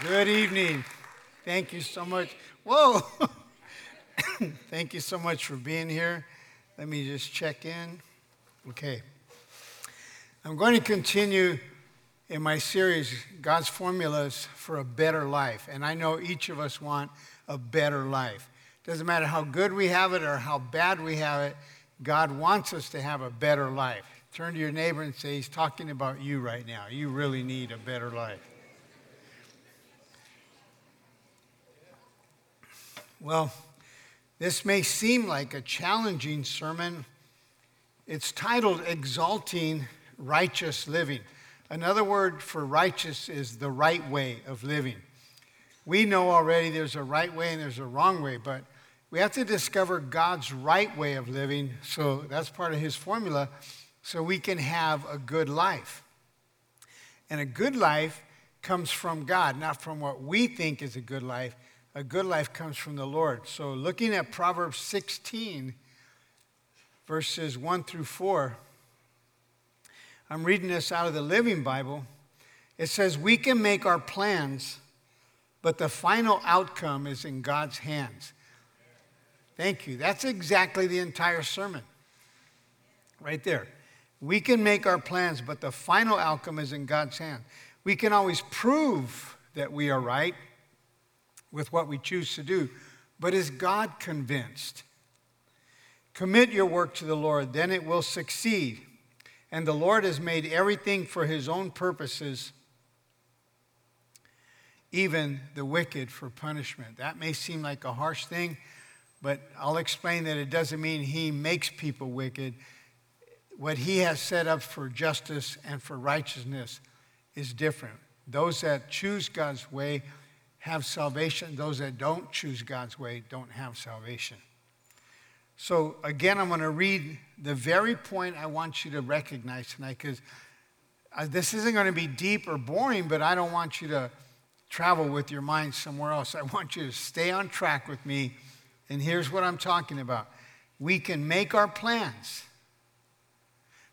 Good evening. Thank you so much. Whoa. Thank you so much for being here. Let me just check in. Okay. I'm going to continue in my series, God's Formulas for a Better Life. And I know each of us want a better life. Doesn't matter how good we have it or how bad we have it, God wants us to have a better life. Turn to your neighbor and say, He's talking about you right now. You really need a better life. Well, this may seem like a challenging sermon. It's titled Exalting Righteous Living. Another word for righteous is the right way of living. We know already there's a right way and there's a wrong way, but we have to discover God's right way of living. So that's part of his formula so we can have a good life. And a good life comes from God, not from what we think is a good life a good life comes from the Lord. So, looking at Proverbs 16, verses 1 through 4, I'm reading this out of the Living Bible. It says, We can make our plans, but the final outcome is in God's hands. Thank you. That's exactly the entire sermon. Right there. We can make our plans, but the final outcome is in God's hand. We can always prove that we are right with what we choose to do, but is God convinced? Commit your work to the Lord, then it will succeed. And the Lord has made everything for his own purposes, even the wicked for punishment. That may seem like a harsh thing, but I'll explain that it doesn't mean he makes people wicked. What he has set up for justice and for righteousness is different. Those that choose God's way have salvation. Those that don't choose God's way don't have salvation. So, again, I'm going to read the very point I want you to recognize tonight because uh, this isn't going to be deep or boring, but I don't want you to travel with your mind somewhere else. I want you to stay on track with me. And here's what I'm talking about we can make our plans,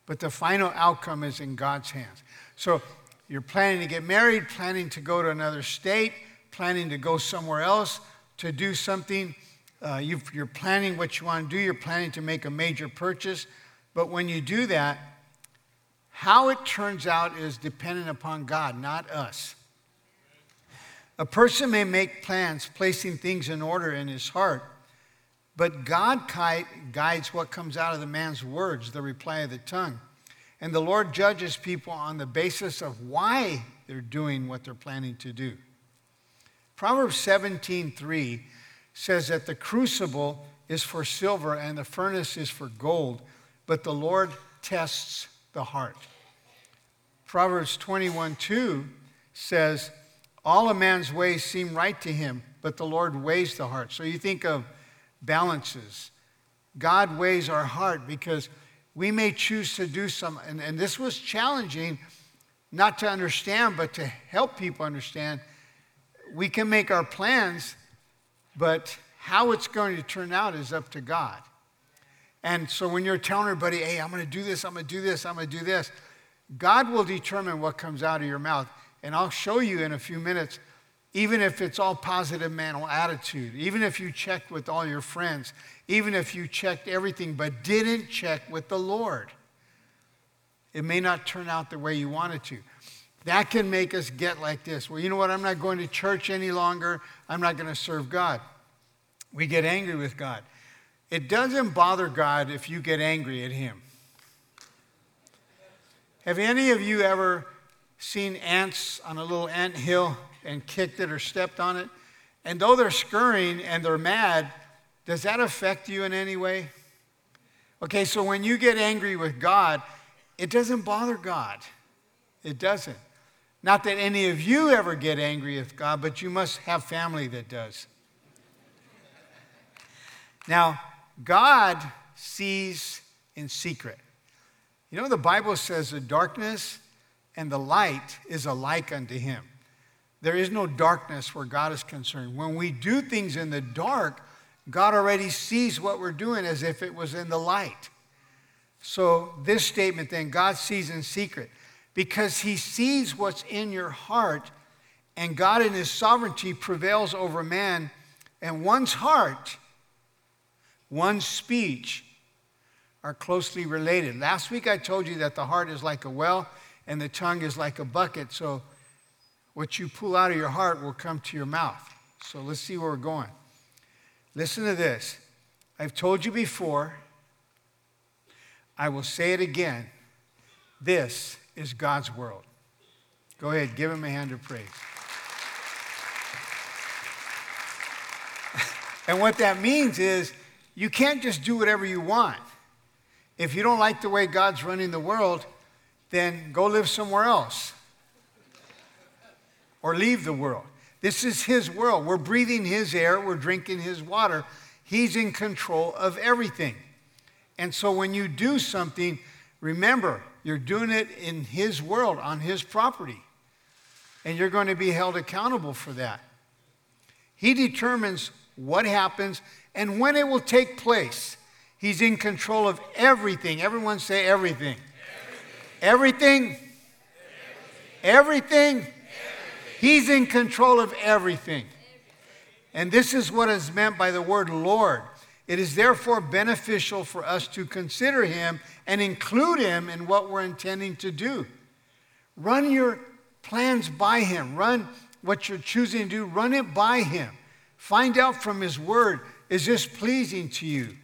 but the final outcome is in God's hands. So, you're planning to get married, planning to go to another state, planning to go somewhere else to do something. Uh, you are planning what you want to do, you're planning to make a major purchase. But when you do that, how it turns out is dependent upon God, not us. A person may make plans, placing things in order in his heart, but God guides what comes out of the man's words, the reply of the tongue. And the Lord judges people on the basis of why they're doing what they're planning to do. Proverbs 17:3 says that the crucible is for silver and the furnace is for gold, but the Lord tests the heart. Proverbs 21:2 says, All a man's ways seem right to him, but the Lord weighs the heart. So you think of balances. God weighs our heart because we may choose to do some, and, and this was challenging not to understand, but to help people understand we can make our plans, but how it's going to turn out is up to God. And so when you're telling everybody, hey, I'm going to do this, I'm going to do this, I'm going to do this, God will determine what comes out of your mouth. And I'll show you in a few minutes, even if it's all positive mental attitude, even if you checked with all your friends, even if you checked everything but didn't check with the Lord, it may not turn out the way you want it to. That can make us get like this. Well, you know what? I'm not going to church any longer. I'm not going to serve God. We get angry with God. It doesn't bother God if you get angry at Him. Have any of you ever seen ants on a little ant hill and kicked it or stepped on it? And though they're scurrying and they're mad, does that affect you in any way? Okay, so when you get angry with God, it doesn't bother God. It doesn't. Not that any of you ever get angry with God, but you must have family that does. Now, God sees in secret. You know, the Bible says the darkness and the light is alike unto him. There is no darkness where God is concerned. When we do things in the dark, God already sees what we're doing as if it was in the light. So, this statement then God sees in secret because he sees what's in your heart and God in his sovereignty prevails over man, and one's heart, one's speech are closely related. Last week I told you that the heart is like a well and the tongue is like a bucket. So what you pull out of your heart will come to your mouth. So let's see where we're going. Listen to this. I've told you before, I will say it again. This is God's world. Go ahead, give him a hand of praise. and what that means is you can't just do whatever you want. If you don't like the way God's running the world, then go live somewhere else or leave the world. This is His world. We're breathing His air, we're drinking His water. He's in control of everything. And so when you do something, remember, you're doing it in His world, on His property. And you're going to be held accountable for that. He determines what happens and when it will take place. He's in control of everything. Everyone say everything. Everything. Everything. He's in control of everything. And this is what is meant by the word Lord. It is therefore beneficial for us to consider him and include him in what we're intending to do. Run your plans by him. Run what you're choosing to do, run it by him. Find out from his word is this pleasing to you?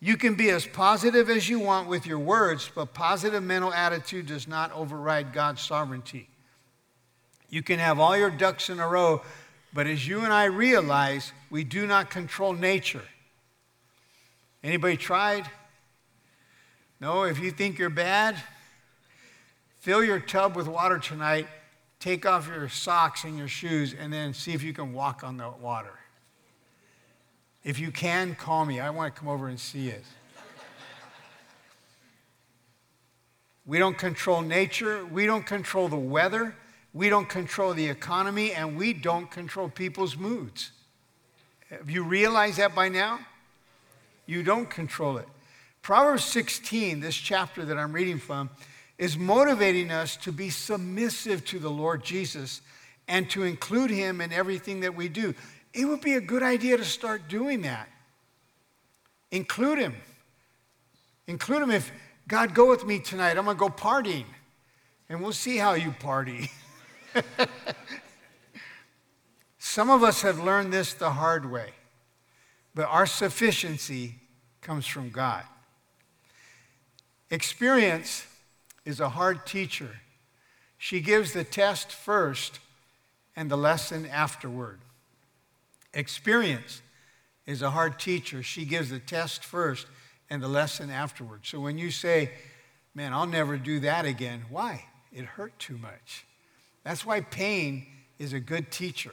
You can be as positive as you want with your words, but positive mental attitude does not override God's sovereignty. You can have all your ducks in a row, but as you and I realize, we do not control nature. Anybody tried? No, if you think you're bad, fill your tub with water tonight, take off your socks and your shoes, and then see if you can walk on the water. If you can, call me. I want to come over and see it. we don't control nature, we don't control the weather, we don't control the economy, and we don't control people's moods. Have you realized that by now? You don't control it. Proverbs 16, this chapter that I'm reading from, is motivating us to be submissive to the Lord Jesus and to include him in everything that we do it would be a good idea to start doing that. Include him. Include him if God go with me tonight. I'm going to go partying. And we'll see how you party. Some of us have learned this the hard way, but our sufficiency comes from God. Experience is a hard teacher. She gives the test first and the lesson afterward. Experience is a hard teacher. She gives the test first and the lesson afterward. So when you say, man, I'll never do that again, why? It hurt too much. That's why pain is a good teacher.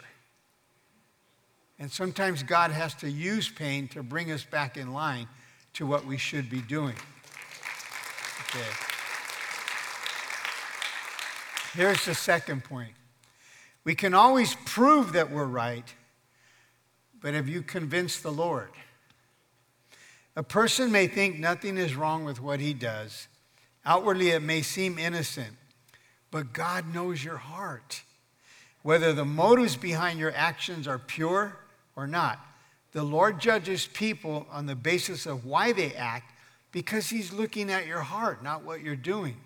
And sometimes God has to use pain to bring us back in line to what we should be doing. Okay. Here's the second point. We can always prove that we're right but have you convinced the Lord? A person may think nothing is wrong with what he does. Outwardly, it may seem innocent, but God knows your heart. Whether the motives behind your actions are pure or not, the Lord judges people on the basis of why they act because He's looking at your heart, not what you're doing.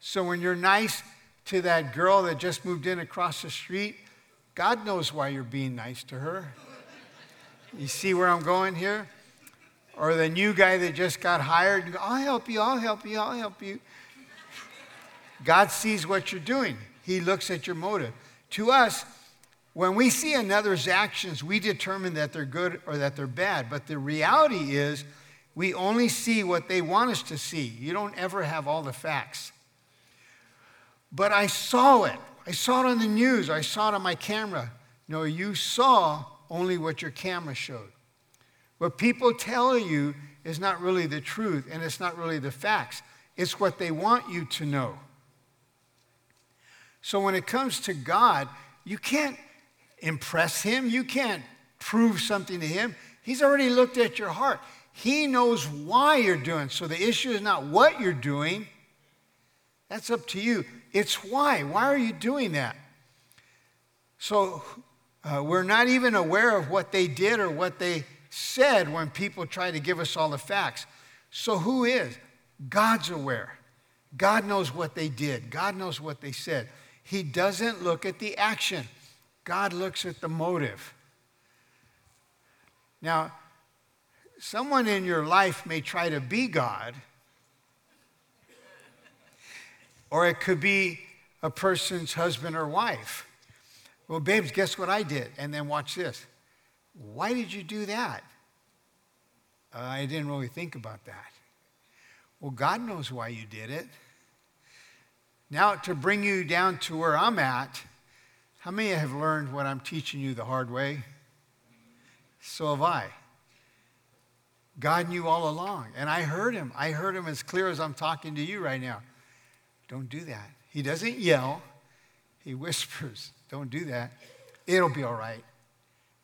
So when you're nice to that girl that just moved in across the street, God knows why you're being nice to her. You see where I'm going here? Or the new guy that just got hired, go, I'll help you, I'll help you, I'll help you. God sees what you're doing, He looks at your motive. To us, when we see another's actions, we determine that they're good or that they're bad. But the reality is, we only see what they want us to see. You don't ever have all the facts. But I saw it. I saw it on the news. I saw it on my camera. No, you saw only what your camera showed. What people tell you is not really the truth and it's not really the facts, it's what they want you to know. So when it comes to God, you can't impress Him, you can't prove something to Him. He's already looked at your heart. He knows why you're doing. So the issue is not what you're doing. That's up to you. It's why. Why are you doing that? So uh, we're not even aware of what they did or what they said when people try to give us all the facts. So who is? God's aware. God knows what they did, God knows what they said. He doesn't look at the action, God looks at the motive. Now, someone in your life may try to be God, or it could be a person's husband or wife. Well, babes, guess what I did? And then watch this. Why did you do that? Uh, I didn't really think about that. Well, God knows why you did it. Now, to bring you down to where I'm at, how many have learned what I'm teaching you the hard way? So have I. God knew all along, and I heard him. I heard him as clear as I'm talking to you right now. Don't do that. He doesn't yell, he whispers. Don't do that. It'll be all right.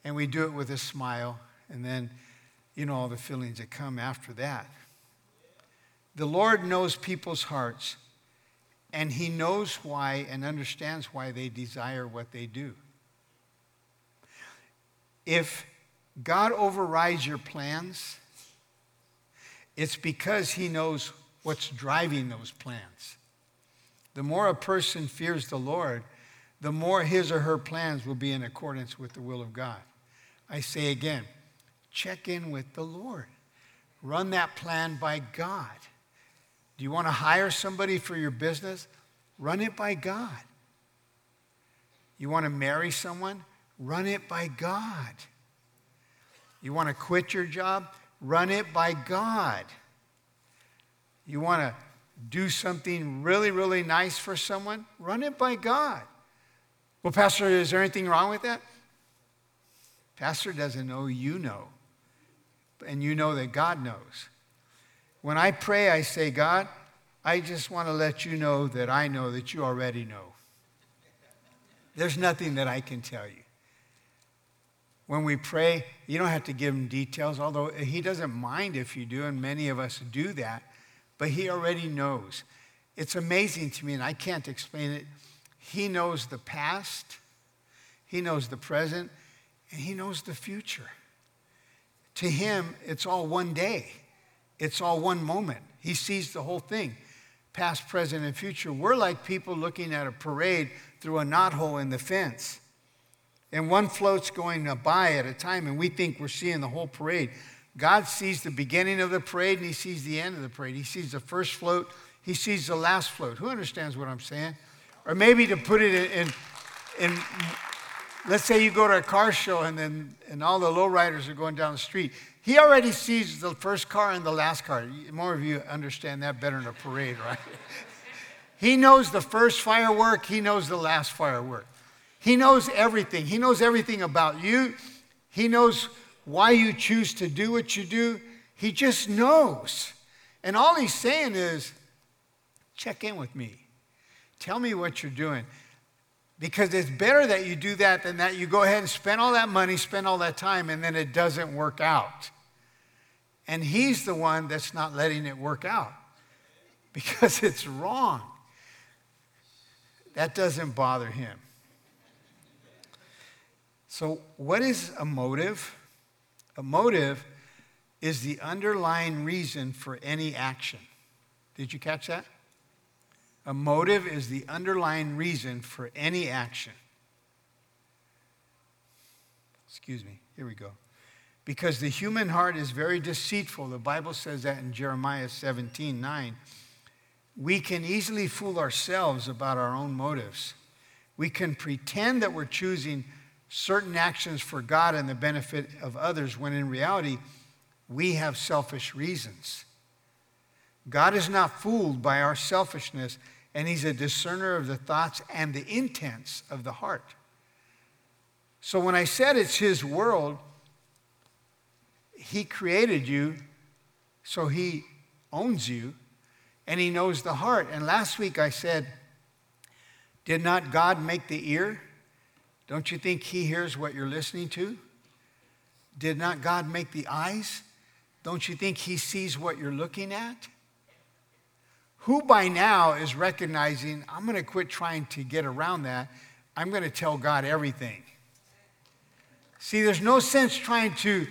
And we do it with a smile, and then, you know, all the feelings that come after that. The Lord knows people's hearts, and He knows why and understands why they desire what they do. If God overrides your plans, it's because He knows what's driving those plans. The more a person fears the Lord, the more his or her plans will be in accordance with the will of God. I say again, check in with the Lord. Run that plan by God. Do you want to hire somebody for your business? Run it by God. You want to marry someone? Run it by God. You want to quit your job? Run it by God. You want to do something really, really nice for someone? Run it by God. Well, Pastor, is there anything wrong with that? Pastor doesn't know, you know. And you know that God knows. When I pray, I say, God, I just want to let you know that I know that you already know. There's nothing that I can tell you. When we pray, you don't have to give him details, although he doesn't mind if you do, and many of us do that, but he already knows. It's amazing to me, and I can't explain it. He knows the past, He knows the present, and He knows the future. To Him, it's all one day, it's all one moment. He sees the whole thing past, present, and future. We're like people looking at a parade through a knothole in the fence. And one float's going by at a time, and we think we're seeing the whole parade. God sees the beginning of the parade and he sees the end of the parade. He sees the first float, he sees the last float. Who understands what I'm saying? Or maybe to put it in, in, in let's say you go to a car show and then and all the lowriders are going down the street. He already sees the first car and the last car. More of you understand that better in a parade, right? he knows the first firework, he knows the last firework. He knows everything. He knows everything about you. He knows why you choose to do what you do. He just knows. And all he's saying is, check in with me. Tell me what you're doing. Because it's better that you do that than that you go ahead and spend all that money, spend all that time, and then it doesn't work out. And he's the one that's not letting it work out because it's wrong. That doesn't bother him. So, what is a motive? A motive is the underlying reason for any action. Did you catch that? A motive is the underlying reason for any action. Excuse me, here we go. Because the human heart is very deceitful. The Bible says that in Jeremiah 17 9. We can easily fool ourselves about our own motives. We can pretend that we're choosing certain actions for God and the benefit of others when in reality, we have selfish reasons. God is not fooled by our selfishness, and He's a discerner of the thoughts and the intents of the heart. So when I said it's His world, He created you, so He owns you, and He knows the heart. And last week I said, Did not God make the ear? Don't you think He hears what you're listening to? Did not God make the eyes? Don't you think He sees what you're looking at? Who by now is recognizing, I'm going to quit trying to get around that. I'm going to tell God everything. See, there's no sense trying to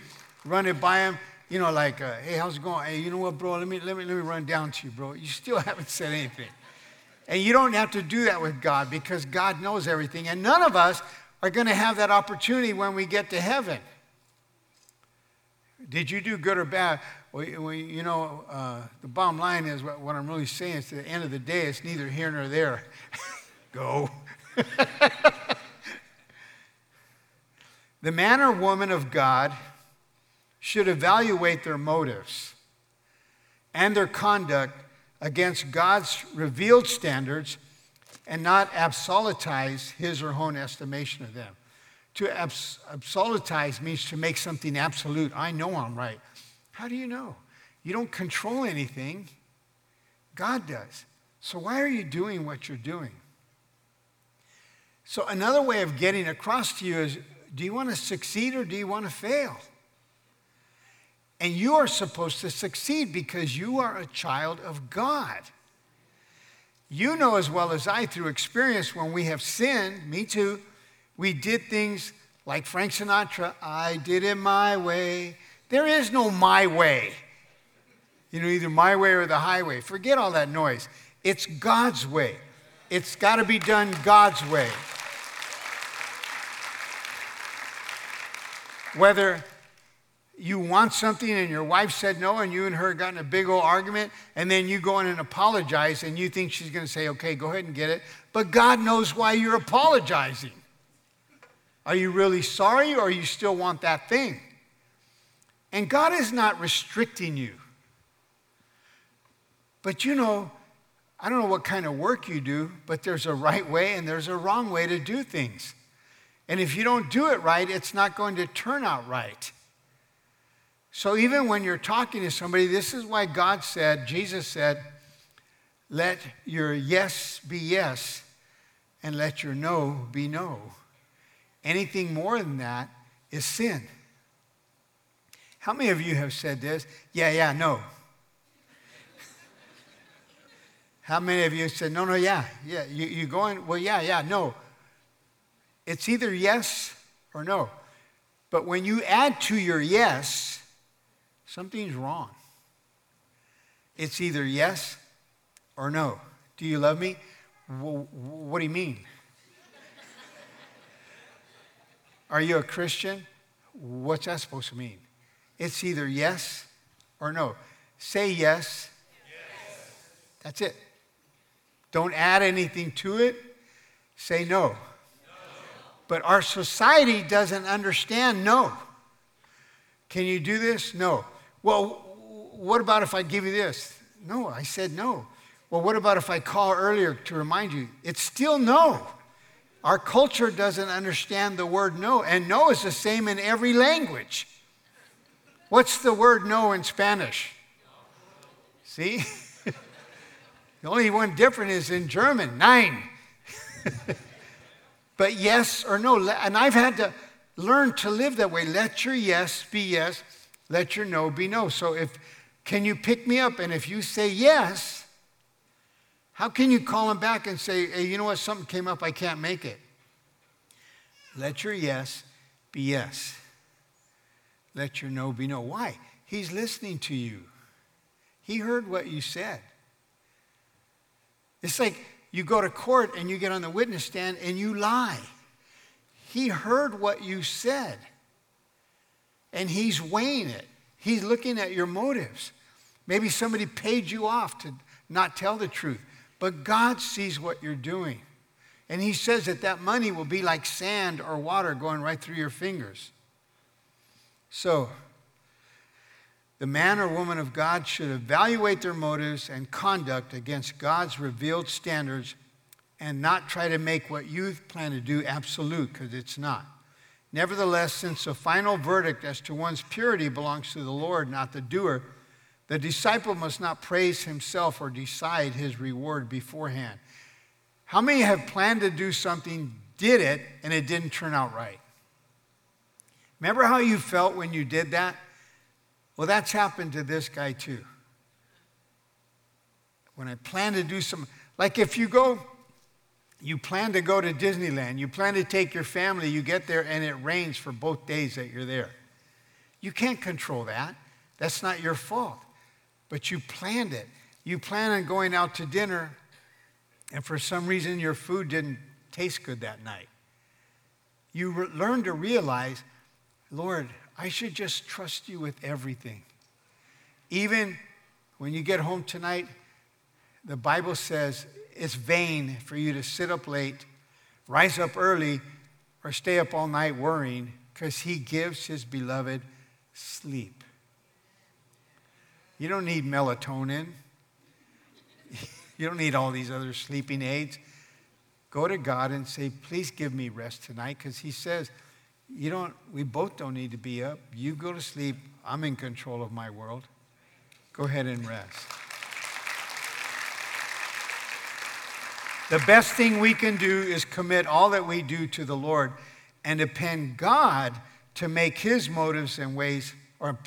run it by him. You know, like, uh, hey, how's it going? Hey, you know what, bro? Let me, let, me, let me run down to you, bro. You still haven't said anything. And you don't have to do that with God because God knows everything. And none of us are going to have that opportunity when we get to heaven. Did you do good or bad? Well, you know, uh, the bottom line is what, what I'm really saying is at the end of the day, it's neither here nor there. Go. the man or woman of God should evaluate their motives and their conduct against God's revealed standards and not absolutize his or her own estimation of them. To abs- absolutize means to make something absolute. I know I'm right. How do you know? You don't control anything, God does. So why are you doing what you're doing? So, another way of getting across to you is do you want to succeed or do you want to fail? And you are supposed to succeed because you are a child of God. You know as well as I through experience when we have sinned, me too, we did things like Frank Sinatra, I did it my way. There is no my way. You know, either my way or the highway. Forget all that noise. It's God's way. It's got to be done God's way. Whether you want something and your wife said no and you and her got in a big old argument and then you go in and apologize and you think she's going to say okay go ahead and get it but god knows why you're apologizing are you really sorry or you still want that thing and god is not restricting you but you know i don't know what kind of work you do but there's a right way and there's a wrong way to do things and if you don't do it right it's not going to turn out right so even when you're talking to somebody, this is why God said, Jesus said, let your yes be yes and let your no be no. Anything more than that is sin. How many of you have said this? Yeah, yeah, no. How many of you said, no, no, yeah, yeah? You, you going, well, yeah, yeah, no. It's either yes or no. But when you add to your yes, something's wrong. It's either yes or no. Do you love me? What do you mean? Are you a Christian? What's that supposed to mean? It's either yes or no. Say yes. yes. That's it. Don't add anything to it. Say no. no. But our society doesn't understand no. Can you do this? No. Well, what about if I give you this? No, I said no. Well, what about if I call earlier to remind you? It's still no. Our culture doesn't understand the word no, and no is the same in every language. What's the word no in Spanish? See? the only one different is in German, nine. but yes or no. And I've had to learn to live that way. Let your yes be yes let your no be no. So if can you pick me up? And if you say yes, how can you call him back and say, hey, you know what, something came up, I can't make it? Let your yes be yes. Let your no be no. Why? He's listening to you. He heard what you said. It's like you go to court and you get on the witness stand and you lie. He heard what you said and he's weighing it. He's looking at your motives. Maybe somebody paid you off to not tell the truth, but God sees what you're doing. And he says that that money will be like sand or water going right through your fingers. So, the man or woman of God should evaluate their motives and conduct against God's revealed standards and not try to make what you plan to do absolute, because it's not. Nevertheless, since the final verdict as to one's purity belongs to the Lord, not the doer, the disciple must not praise himself or decide his reward beforehand. How many have planned to do something, did it, and it didn't turn out right? Remember how you felt when you did that? Well, that's happened to this guy too. When I plan to do some, like if you go You plan to go to Disneyland. You plan to take your family. You get there and it rains for both days that you're there. You can't control that. That's not your fault. But you planned it. You plan on going out to dinner, and for some reason your food didn't taste good that night. You re- learn to realize, Lord, I should just trust you with everything. Even when you get home tonight, the Bible says it's vain for you to sit up late, rise up early, or stay up all night worrying because he gives his beloved sleep. You don't need melatonin. You don't need all these other sleeping aids. Go to God and say, please give me rest tonight, because He says, you don't, we both don't need to be up. You go to sleep. I'm in control of my world. Go ahead and rest. The best thing we can do is commit all that we do to the Lord and depend God to make his motives and ways, or,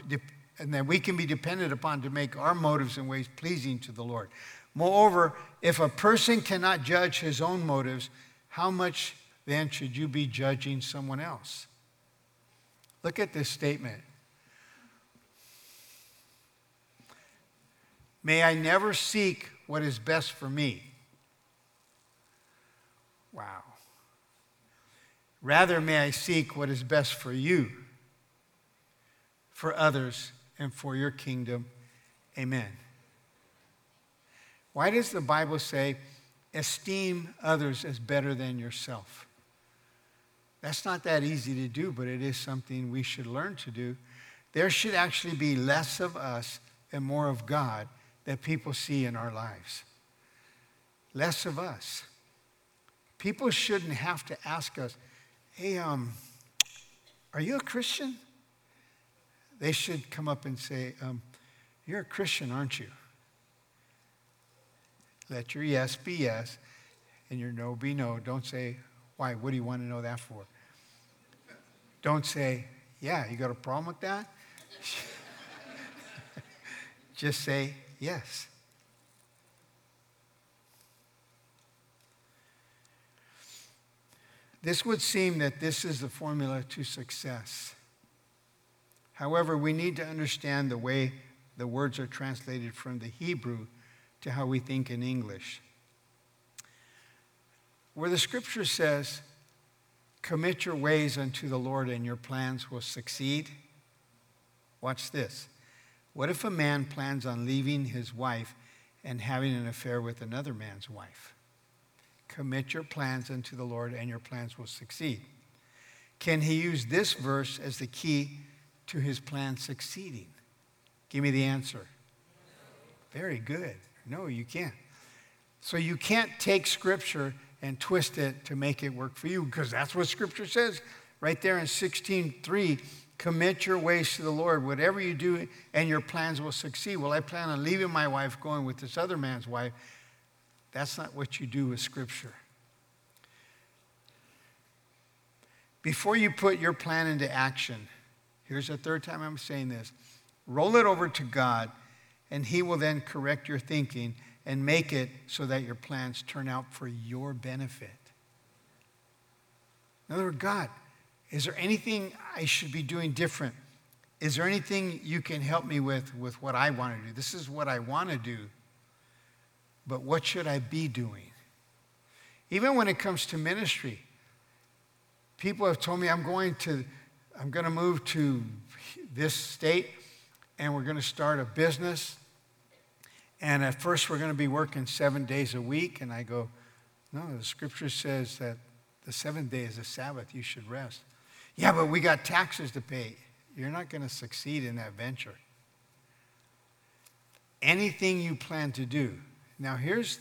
and that we can be dependent upon to make our motives and ways pleasing to the Lord. Moreover, if a person cannot judge his own motives, how much then should you be judging someone else? Look at this statement. May I never seek what is best for me. Wow. Rather, may I seek what is best for you, for others, and for your kingdom. Amen. Why does the Bible say, esteem others as better than yourself? That's not that easy to do, but it is something we should learn to do. There should actually be less of us and more of God that people see in our lives. Less of us. People shouldn't have to ask us, hey, um, are you a Christian? They should come up and say, um, You're a Christian, aren't you? Let your yes be yes and your no be no. Don't say, Why? What do you want to know that for? Don't say, Yeah, you got a problem with that? Just say, Yes. This would seem that this is the formula to success. However, we need to understand the way the words are translated from the Hebrew to how we think in English. Where the scripture says, Commit your ways unto the Lord and your plans will succeed. Watch this. What if a man plans on leaving his wife and having an affair with another man's wife? Commit your plans unto the Lord, and your plans will succeed. Can he use this verse as the key to his plan succeeding? Give me the answer. Very good. No, you can't. So you can't take Scripture and twist it to make it work for you because that's what Scripture says right there in 16:3. Commit your ways to the Lord. Whatever you do, and your plans will succeed. Well, I plan on leaving my wife, going with this other man's wife. That's not what you do with Scripture. Before you put your plan into action, here's the third time I'm saying this roll it over to God, and He will then correct your thinking and make it so that your plans turn out for your benefit. In other words, God, is there anything I should be doing different? Is there anything you can help me with with what I want to do? This is what I want to do but what should I be doing? Even when it comes to ministry, people have told me I'm going to, I'm going to move to this state and we're going to start a business. And at first, we're going to be working seven days a week. And I go, No, the scripture says that the seventh day is a Sabbath. You should rest. Yeah, but we got taxes to pay. You're not going to succeed in that venture. Anything you plan to do, now, here's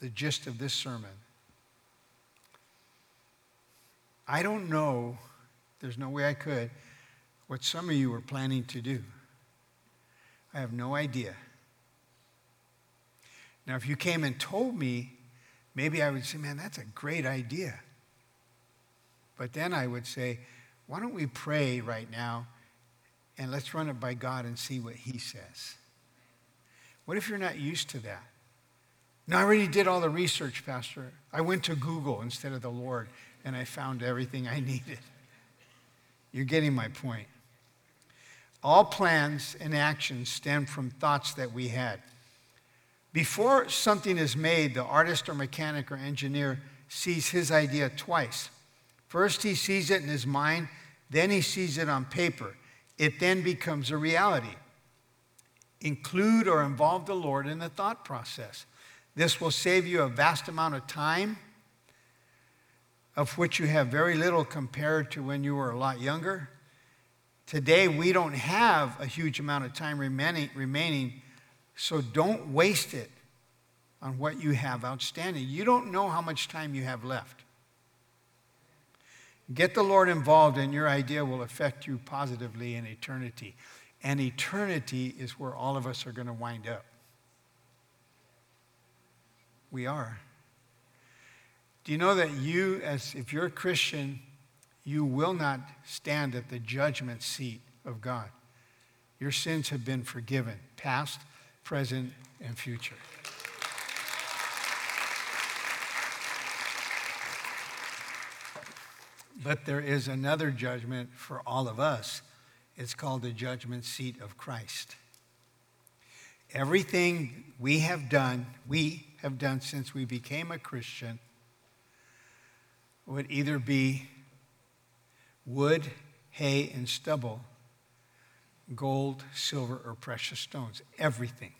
the gist of this sermon. I don't know, there's no way I could, what some of you are planning to do. I have no idea. Now, if you came and told me, maybe I would say, man, that's a great idea. But then I would say, why don't we pray right now and let's run it by God and see what He says? What if you're not used to that? No, I already did all the research, Pastor. I went to Google instead of the Lord, and I found everything I needed. You're getting my point. All plans and actions stem from thoughts that we had. Before something is made, the artist or mechanic or engineer sees his idea twice. First, he sees it in his mind, then, he sees it on paper. It then becomes a reality. Include or involve the Lord in the thought process. This will save you a vast amount of time, of which you have very little compared to when you were a lot younger. Today, we don't have a huge amount of time remaining, remaining so don't waste it on what you have outstanding. You don't know how much time you have left. Get the Lord involved, and your idea will affect you positively in eternity. And eternity is where all of us are going to wind up. We are. Do you know that you, as if you're a Christian, you will not stand at the judgment seat of God? Your sins have been forgiven, past, present, and future. But there is another judgment for all of us. It's called the judgment seat of Christ. Everything we have done, we have done since we became a Christian, would either be wood, hay, and stubble, gold, silver, or precious stones. Everything.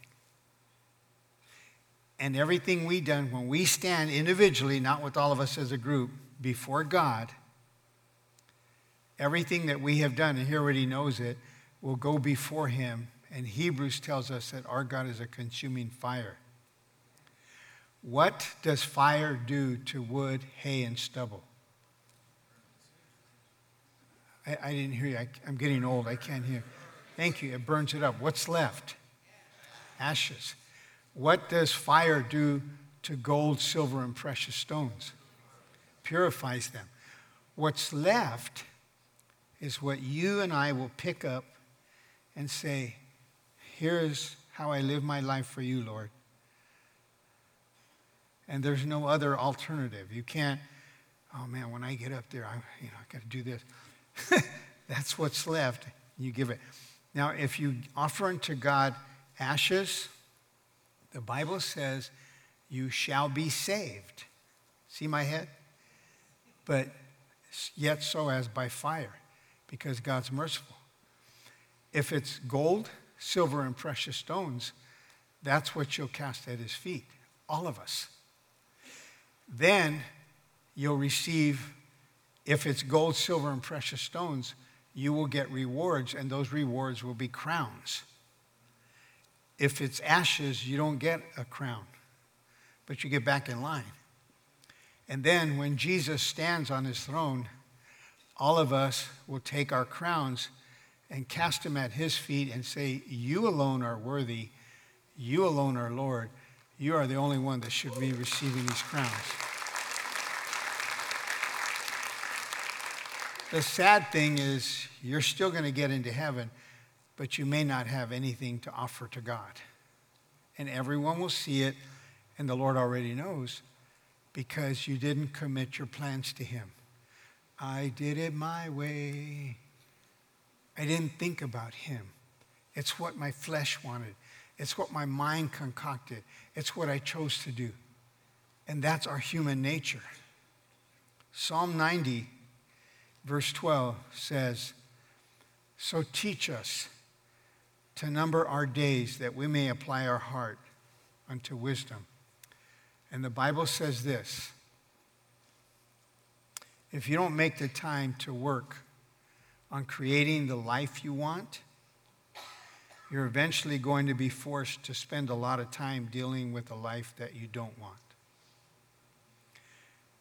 And everything we done when we stand individually, not with all of us as a group, before God, everything that we have done, and here already knows it, will go before him. And Hebrews tells us that our God is a consuming fire. What does fire do to wood, hay, and stubble? I, I didn't hear you. I, I'm getting old. I can't hear. Thank you. It burns it up. What's left? Ashes. What does fire do to gold, silver, and precious stones? Purifies them. What's left is what you and I will pick up and say, Here's how I live my life for you, Lord. And there's no other alternative. You can't, oh man, when I get up there, I, you know, I got to do this. That's what's left. You give it. Now, if you offer unto God ashes, the Bible says, you shall be saved. See my head? But yet so as by fire because God's merciful. If it's gold, silver, and precious stones, that's what you'll cast at his feet, all of us. Then you'll receive, if it's gold, silver, and precious stones, you will get rewards, and those rewards will be crowns. If it's ashes, you don't get a crown, but you get back in line. And then when Jesus stands on his throne, all of us will take our crowns and cast them at his feet and say, You alone are worthy. You alone are Lord. You are the only one that should be receiving these crowns. The sad thing is, you're still going to get into heaven, but you may not have anything to offer to God. And everyone will see it, and the Lord already knows because you didn't commit your plans to Him. I did it my way. I didn't think about him. It's what my flesh wanted. It's what my mind concocted. It's what I chose to do. And that's our human nature. Psalm 90, verse 12 says, So teach us to number our days that we may apply our heart unto wisdom. And the Bible says this if you don't make the time to work on creating the life you want, you're eventually going to be forced to spend a lot of time dealing with a life that you don't want.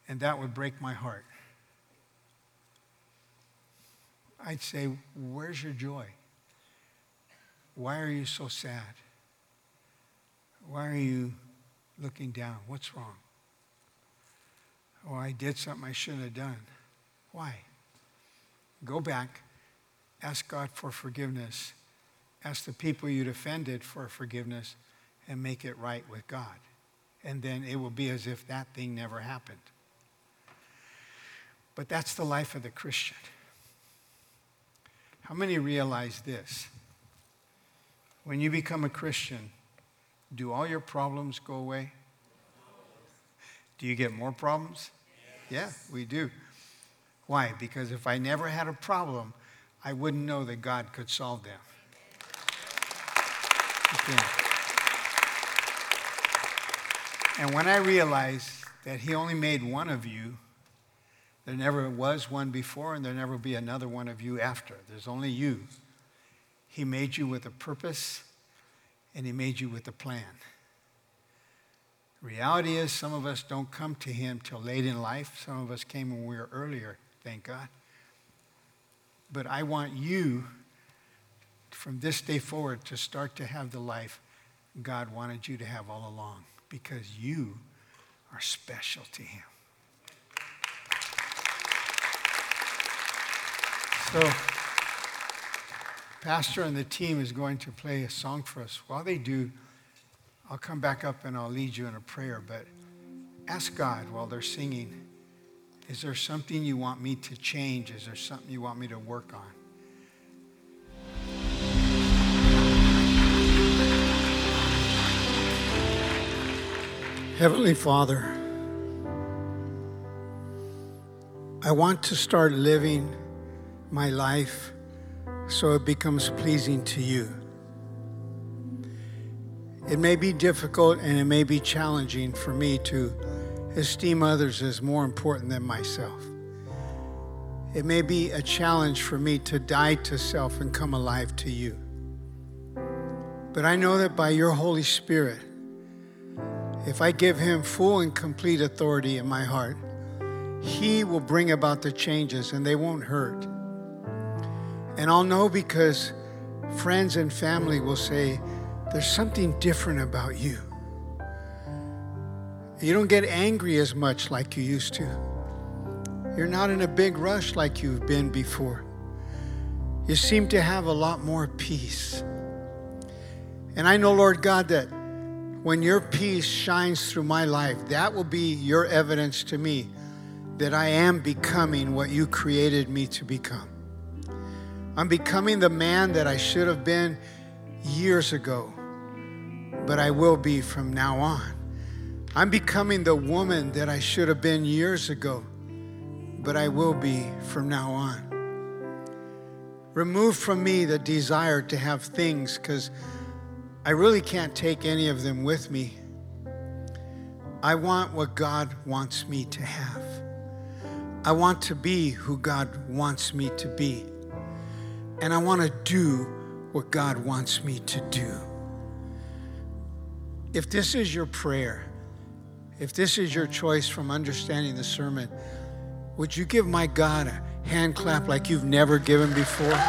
And that would break my heart. I'd say, Where's your joy? Why are you so sad? Why are you looking down? What's wrong? Oh, I did something I shouldn't have done. Why? Go back, ask God for forgiveness, ask the people you'd offended for forgiveness, and make it right with God. and then it will be as if that thing never happened. But that's the life of the Christian. How many realize this? When you become a Christian, do all your problems go away? Do you get more problems? Yes. Yeah, we do. Why? Because if I never had a problem, I wouldn't know that God could solve them. Okay. And when I realized that He only made one of you, there never was one before, and there never will be another one of you after. There's only you. He made you with a purpose, and He made you with a plan. Reality is, some of us don't come to Him till late in life. Some of us came when we were earlier, thank God. But I want you, from this day forward, to start to have the life God wanted you to have all along because you are special to Him. So, Pastor and the team is going to play a song for us. While they do, I'll come back up and I'll lead you in a prayer, but ask God while they're singing is there something you want me to change? Is there something you want me to work on? Heavenly Father, I want to start living my life so it becomes pleasing to you. It may be difficult and it may be challenging for me to esteem others as more important than myself. It may be a challenge for me to die to self and come alive to you. But I know that by your Holy Spirit, if I give him full and complete authority in my heart, he will bring about the changes and they won't hurt. And I'll know because friends and family will say, there's something different about you. You don't get angry as much like you used to. You're not in a big rush like you've been before. You seem to have a lot more peace. And I know, Lord God, that when your peace shines through my life, that will be your evidence to me that I am becoming what you created me to become. I'm becoming the man that I should have been years ago but I will be from now on. I'm becoming the woman that I should have been years ago, but I will be from now on. Remove from me the desire to have things because I really can't take any of them with me. I want what God wants me to have. I want to be who God wants me to be. And I want to do what God wants me to do. If this is your prayer, if this is your choice from understanding the sermon, would you give my God a hand clap like you've never given before?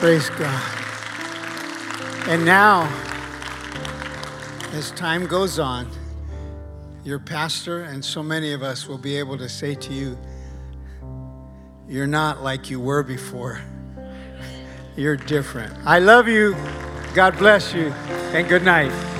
Praise God. And now, as time goes on, your pastor and so many of us will be able to say to you, You're not like you were before. You're different. I love you. God bless you. And good night.